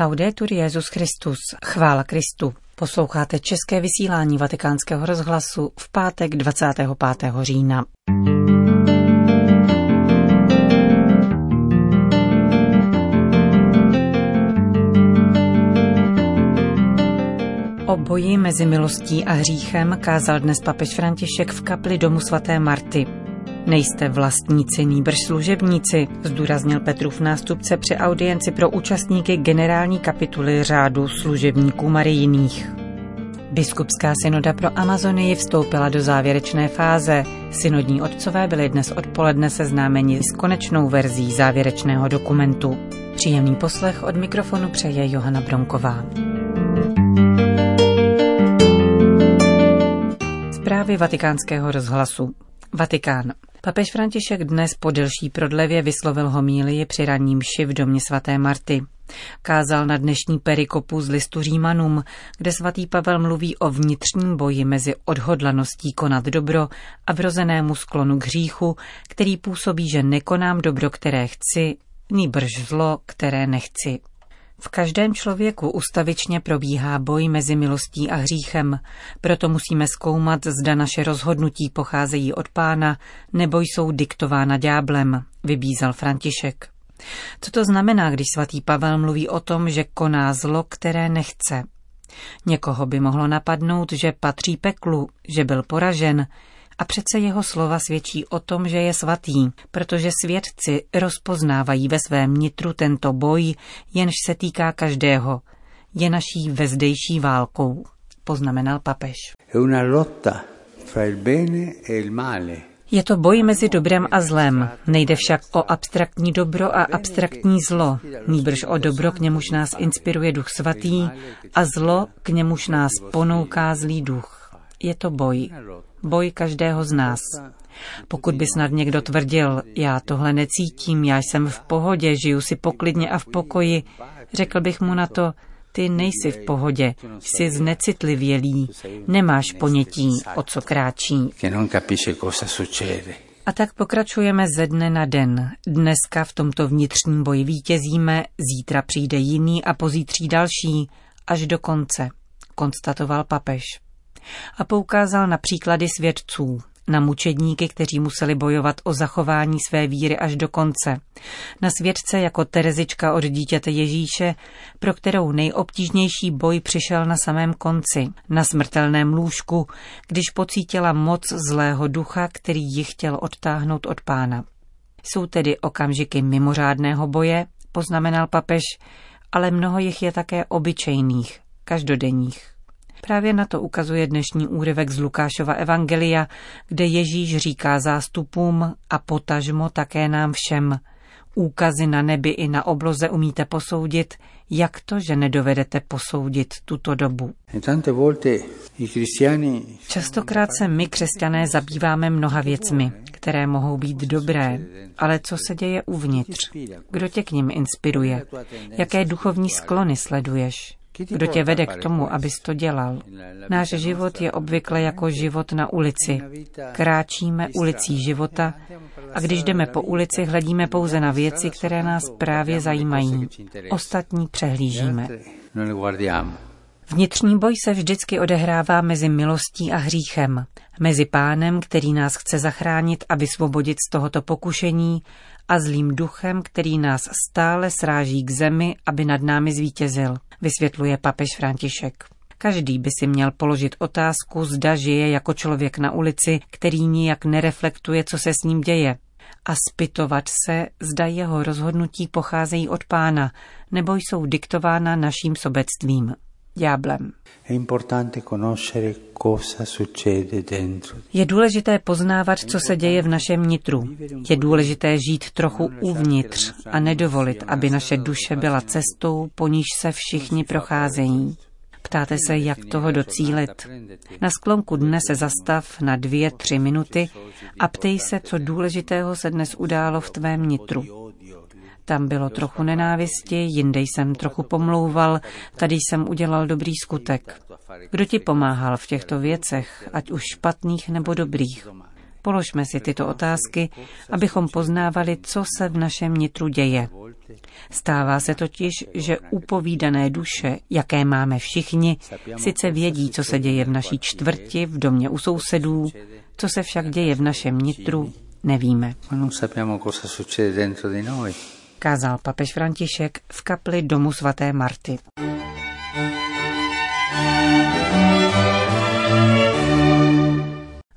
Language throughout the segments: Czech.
Laudetur Jezus Christus, chvála Kristu. Posloucháte české vysílání Vatikánského rozhlasu v pátek 25. října. O boji mezi milostí a hříchem kázal dnes papež František v kapli domu svaté Marty. Nejste vlastníci, nýbrž služebníci, zdůraznil Petrův nástupce při audienci pro účastníky generální kapituly řádu služebníků Marijných. Biskupská synoda pro Amazonii vstoupila do závěrečné fáze. Synodní otcové byli dnes odpoledne seznámeni s konečnou verzí závěrečného dokumentu. Příjemný poslech od mikrofonu přeje Johana Bronková. Zprávy vatikánského rozhlasu. Vatikán. Papež František dnes po delší prodlevě vyslovil homílii při ranním ši v domě svaté Marty. Kázal na dnešní perikopu z listu Římanům, kde svatý Pavel mluví o vnitřním boji mezi odhodlaností konat dobro a vrozenému sklonu k hříchu, který působí, že nekonám dobro, které chci, nýbrž zlo, které nechci. V každém člověku ustavičně probíhá boj mezi milostí a hříchem, proto musíme zkoumat, zda naše rozhodnutí pocházejí od pána nebo jsou diktována dňáblem, vybízal František. Co to znamená, když svatý Pavel mluví o tom, že koná zlo, které nechce? Někoho by mohlo napadnout, že patří peklu, že byl poražen, a přece jeho slova svědčí o tom, že je svatý, protože svědci rozpoznávají ve svém nitru tento boj, jenž se týká každého. Je naší vezdejší válkou, poznamenal papež. Je to boj mezi dobrem a zlem. Nejde však o abstraktní dobro a abstraktní zlo, nýbrž o dobro, k němuž nás inspiruje duch svatý a zlo, k němuž nás ponouká zlý duch. Je to boj boj každého z nás. Pokud by snad někdo tvrdil, já tohle necítím, já jsem v pohodě, žiju si poklidně a v pokoji, řekl bych mu na to, ty nejsi v pohodě, jsi znecitlivělý, nemáš ponětí, o co kráčí. A tak pokračujeme ze dne na den. Dneska v tomto vnitřním boji vítězíme, zítra přijde jiný a pozítří další, až do konce, konstatoval papež a poukázal na příklady svědců, na mučedníky, kteří museli bojovat o zachování své víry až do konce, na svědce jako Terezička od dítěte Ježíše, pro kterou nejobtížnější boj přišel na samém konci, na smrtelném lůžku, když pocítila moc zlého ducha, který ji chtěl odtáhnout od pána. Jsou tedy okamžiky mimořádného boje, poznamenal papež, ale mnoho jich je také obyčejných, každodenních. Právě na to ukazuje dnešní úryvek z Lukášova Evangelia, kde Ježíš říká zástupům a potažmo také nám všem. Úkazy na nebi i na obloze umíte posoudit, jak to, že nedovedete posoudit tuto dobu. Častokrát se my, křesťané, zabýváme mnoha věcmi, které mohou být dobré, ale co se děje uvnitř? Kdo tě k ním inspiruje? Jaké duchovní sklony sleduješ? Kdo tě vede k tomu, abys to dělal? Náš život je obvykle jako život na ulici. Kráčíme ulicí života a když jdeme po ulici, hledíme pouze na věci, které nás právě zajímají. Ostatní přehlížíme. Vnitřní boj se vždycky odehrává mezi milostí a hříchem, mezi pánem, který nás chce zachránit a vysvobodit z tohoto pokušení, a zlým duchem, který nás stále sráží k zemi, aby nad námi zvítězil, vysvětluje papež František. Každý by si měl položit otázku, zda žije jako člověk na ulici, který nijak nereflektuje, co se s ním děje. A spytovat se, zda jeho rozhodnutí pocházejí od pána, nebo jsou diktována naším sobectvím ďáblem. Je důležité poznávat, co se děje v našem nitru. Je důležité žít trochu uvnitř a nedovolit, aby naše duše byla cestou, po níž se všichni procházejí. Ptáte se, jak toho docílit? Na sklonku dne se zastav na dvě, tři minuty a ptej se, co důležitého se dnes událo v tvém nitru. Tam bylo trochu nenávisti, jinde jsem trochu pomlouval, tady jsem udělal dobrý skutek. Kdo ti pomáhal v těchto věcech, ať už špatných nebo dobrých? Položme si tyto otázky, abychom poznávali, co se v našem nitru děje. Stává se totiž, že upovídané duše, jaké máme všichni, sice vědí, co se děje v naší čtvrti, v domě u sousedů, co se však děje v našem nitru, nevíme. Kázal papež František v kapli domu svaté Marty.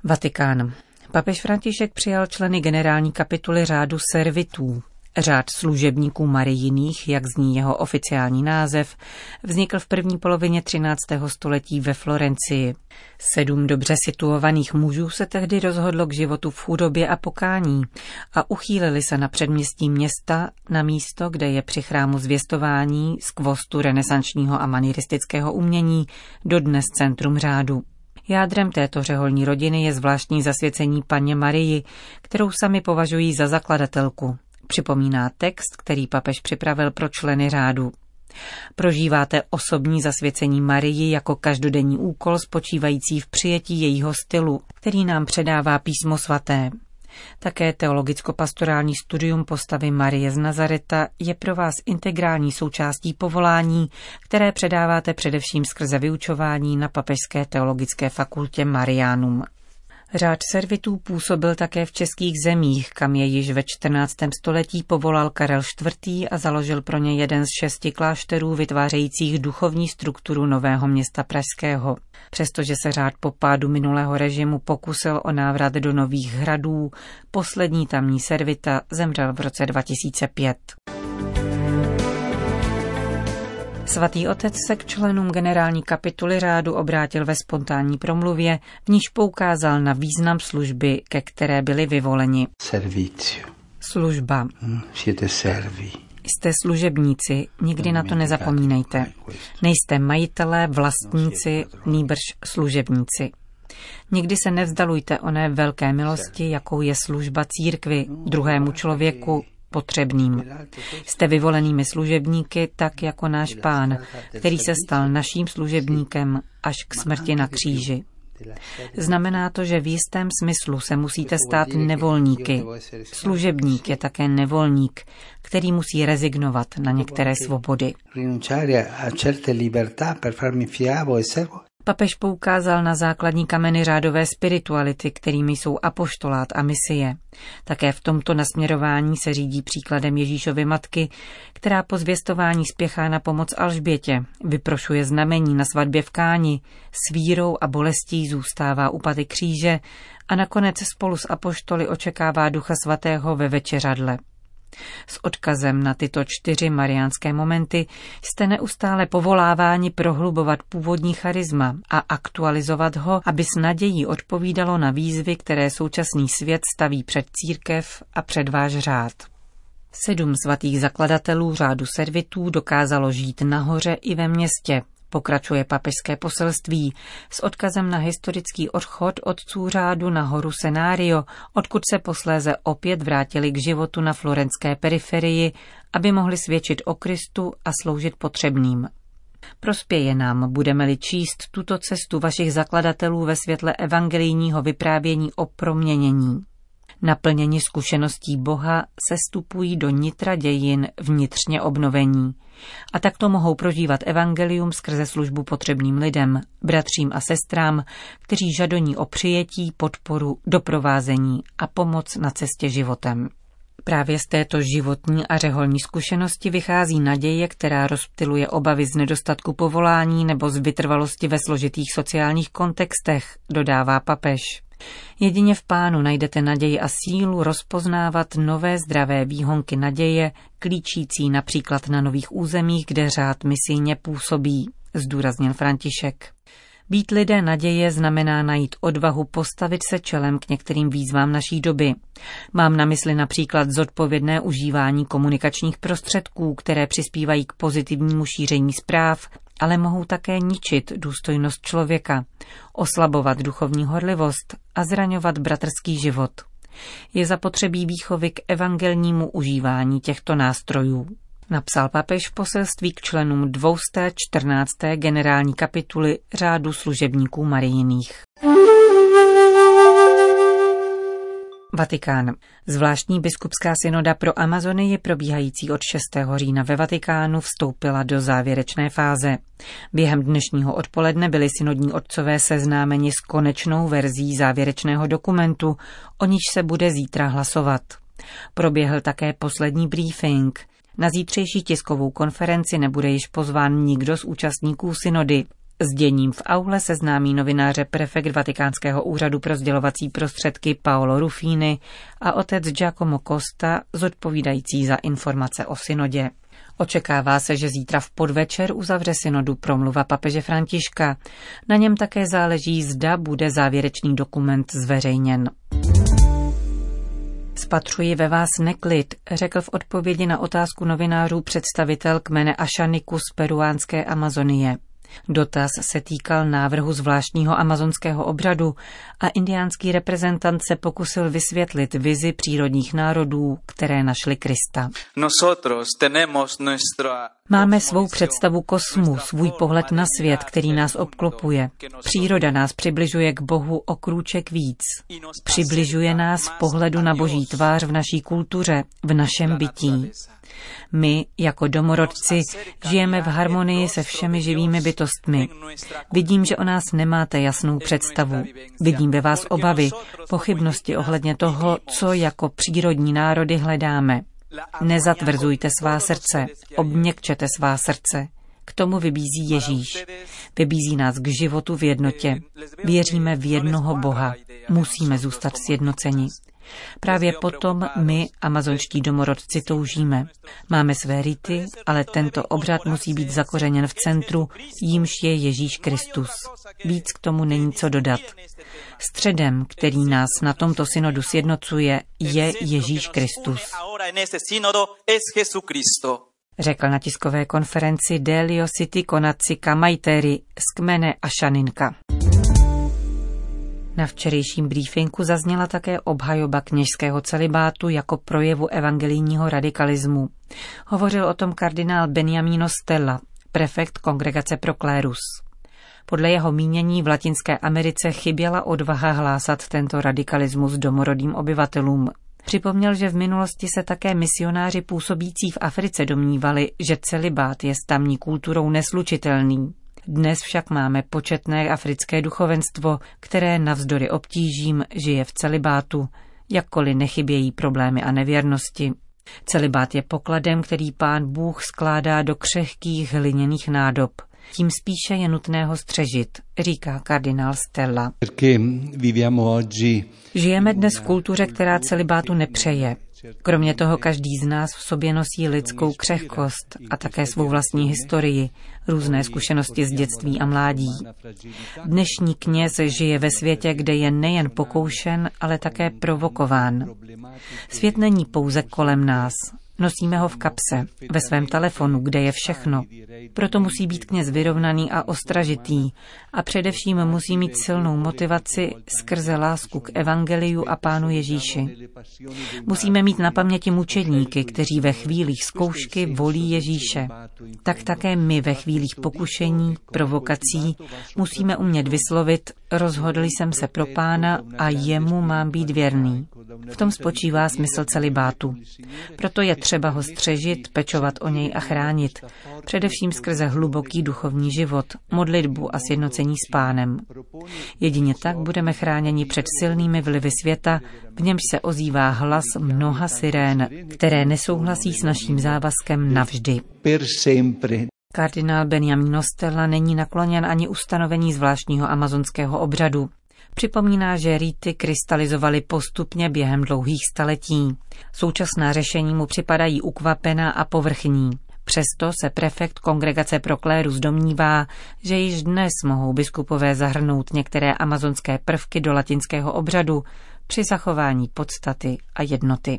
Vatikán. Papež František přijal členy generální kapituly řádu servitů. Řád služebníků Marijiných, jak zní jeho oficiální název, vznikl v první polovině 13. století ve Florencii. Sedm dobře situovaných mužů se tehdy rozhodlo k životu v chudobě a pokání a uchýlili se na předměstí města, na místo, kde je při chrámu zvěstování z kvostu renesančního a manieristického umění dodnes centrum řádu. Jádrem této řeholní rodiny je zvláštní zasvěcení paně Marii, kterou sami považují za zakladatelku. Připomíná text, který papež připravil pro členy řádu. Prožíváte osobní zasvěcení Marii jako každodenní úkol spočívající v přijetí jejího stylu, který nám předává písmo svaté. Také teologicko-pastorální studium postavy Marie z Nazareta je pro vás integrální součástí povolání, které předáváte především skrze vyučování na Papežské teologické fakultě Marianum. Řád servitů působil také v českých zemích, kam je již ve 14. století povolal Karel IV. a založil pro ně jeden z šesti klášterů vytvářejících duchovní strukturu Nového města Pražského. Přestože se řád po pádu minulého režimu pokusil o návrat do nových hradů, poslední tamní servita zemřel v roce 2005. Svatý otec se k členům generální kapituly řádu obrátil ve spontánní promluvě, v níž poukázal na význam služby, ke které byli vyvoleni. Servizio. Služba. Mm, siete servi. Jste služebníci, nikdy na to nezapomínejte. Nejste majitelé, vlastníci, nýbrž služebníci. Nikdy se nevzdalujte oné velké milosti, jakou je služba církvy, druhému člověku, potřebným. Jste vyvolenými služebníky tak jako náš pán, který se stal naším služebníkem až k smrti na kříži. Znamená to, že v jistém smyslu se musíte stát nevolníky. Služebník je také nevolník, který musí rezignovat na některé svobody. Papež poukázal na základní kameny řádové spirituality, kterými jsou apoštolát a misie. Také v tomto nasměrování se řídí příkladem Ježíšovy matky, která po zvěstování spěchá na pomoc Alžbětě, vyprošuje znamení na svatbě v Káni, s vírou a bolestí zůstává u paty kříže a nakonec spolu s apoštoly očekává Ducha Svatého ve večeřadle. S odkazem na tyto čtyři mariánské momenty jste neustále povoláváni prohlubovat původní charisma a aktualizovat ho, aby s nadějí odpovídalo na výzvy, které současný svět staví před církev a před váš řád. Sedm svatých zakladatelů řádu servitů dokázalo žít nahoře i ve městě, Pokračuje papežské poselství s odkazem na historický odchod otců řádu na horu Senario, odkud se posléze opět vrátili k životu na florenské periferii, aby mohli svědčit o Kristu a sloužit potřebným. Prospěje nám, budeme-li číst tuto cestu vašich zakladatelů ve světle evangelijního vyprávění o proměnění. Naplněni zkušeností Boha se stupují do nitra dějin vnitřně obnovení. A takto mohou prožívat evangelium skrze službu potřebným lidem, bratřím a sestrám, kteří žadoní o přijetí, podporu, doprovázení a pomoc na cestě životem. Právě z této životní a řeholní zkušenosti vychází naděje, která rozptiluje obavy z nedostatku povolání nebo z vytrvalosti ve složitých sociálních kontextech, dodává papež. Jedině v pánu najdete naději a sílu rozpoznávat nové zdravé výhonky naděje, klíčící například na nových územích, kde řád misijně působí, zdůraznil František. Být lidé naděje znamená najít odvahu postavit se čelem k některým výzvám naší doby. Mám na mysli například zodpovědné užívání komunikačních prostředků, které přispívají k pozitivnímu šíření zpráv, ale mohou také ničit důstojnost člověka, oslabovat duchovní horlivost a zraňovat bratrský život. Je zapotřebí výchovy k evangelnímu užívání těchto nástrojů. Napsal papež v poselství k členům 214. generální kapituly řádu služebníků Marijiných. Vatikán. Zvláštní biskupská synoda pro Amazonii probíhající od 6. října ve Vatikánu vstoupila do závěrečné fáze. Během dnešního odpoledne byli synodní otcové seznámeni s konečnou verzí závěrečného dokumentu, o níž se bude zítra hlasovat. Proběhl také poslední briefing. Na zítřejší tiskovou konferenci nebude již pozván nikdo z účastníků synody. S děním v aule seznámí novináře prefekt Vatikánského úřadu pro sdělovací prostředky Paolo Rufini a otec Giacomo Costa, zodpovídající za informace o synodě. Očekává se, že zítra v podvečer uzavře synodu promluva papeže Františka. Na něm také záleží, zda bude závěrečný dokument zveřejněn. Spatřuji ve vás neklid, řekl v odpovědi na otázku novinářů představitel kmene Ašaniku z peruánské Amazonie. Dotaz se týkal návrhu zvláštního amazonského obřadu a indiánský reprezentant se pokusil vysvětlit vizi přírodních národů, které našli Krista. Máme svou představu kosmu, svůj pohled na svět, který nás obklopuje. Příroda nás přibližuje k Bohu o krůček víc. Přibližuje nás v pohledu na boží tvář v naší kultuře, v našem bytí. My, jako domorodci, žijeme v harmonii se všemi živými bytostmi. Vidím, že o nás nemáte jasnou představu. Vidím ve vás obavy, pochybnosti ohledně toho, co jako přírodní národy hledáme. Nezatvrzujte svá srdce, obměkčete svá srdce. K tomu vybízí Ježíš. Vybízí nás k životu v jednotě. Věříme v jednoho Boha. Musíme zůstat sjednoceni. Právě potom my, amazonští domorodci, toužíme. Máme své rity, ale tento obřad musí být zakořeněn v centru, jímž je Ježíš Kristus. Víc k tomu není co dodat. Středem, který nás na tomto synodu sjednocuje, je Ježíš Kristus. Řekl na tiskové konferenci Delio City Konaci Kamaiteri z kmene Ašaninka. Na včerejším briefingu zazněla také obhajoba kněžského celibátu jako projevu evangelijního radikalismu. Hovořil o tom kardinál Beniamino Stella, prefekt Kongregace pro klérus. Podle jeho mínění v Latinské Americe chyběla odvaha hlásat tento radikalismus domorodým obyvatelům. Připomněl, že v minulosti se také misionáři působící v Africe domnívali, že celibát je s tamní kulturou neslučitelný. Dnes však máme početné africké duchovenstvo, které navzdory obtížím žije v celibátu, jakkoliv nechybějí problémy a nevěrnosti. Celibát je pokladem, který pán Bůh skládá do křehkých hliněných nádob. Tím spíše je nutné ho střežit, říká kardinál Stella. Žijeme dnes v kultuře, která celibátu nepřeje. Kromě toho každý z nás v sobě nosí lidskou křehkost a také svou vlastní historii, různé zkušenosti z dětství a mládí. Dnešní kněz žije ve světě, kde je nejen pokoušen, ale také provokován. Svět není pouze kolem nás, Nosíme ho v kapse, ve svém telefonu, kde je všechno. Proto musí být kněz vyrovnaný a ostražitý a především musí mít silnou motivaci skrze lásku k Evangeliu a Pánu Ježíši. Musíme mít na paměti mučedníky, kteří ve chvílích zkoušky volí Ježíše. Tak také my ve chvílích pokušení, provokací musíme umět vyslovit rozhodl jsem se pro pána a jemu mám být věrný. V tom spočívá smysl celibátu. Proto je třeba ho střežit, pečovat o něj a chránit, především skrze hluboký duchovní život, modlitbu a sjednocení s pánem. Jedině tak budeme chráněni před silnými vlivy světa, v němž se ozývá hlas mnoha sirén, které nesouhlasí s naším závazkem navždy. Kardinál Benjamin Stella není nakloněn ani ustanovení zvláštního amazonského obřadu. Připomíná, že rýty krystalizovaly postupně během dlouhých staletí. Současná řešení mu připadají ukvapená a povrchní. Přesto se prefekt Kongregace pro klérus domnívá, že již dnes mohou biskupové zahrnout některé amazonské prvky do latinského obřadu při zachování podstaty a jednoty.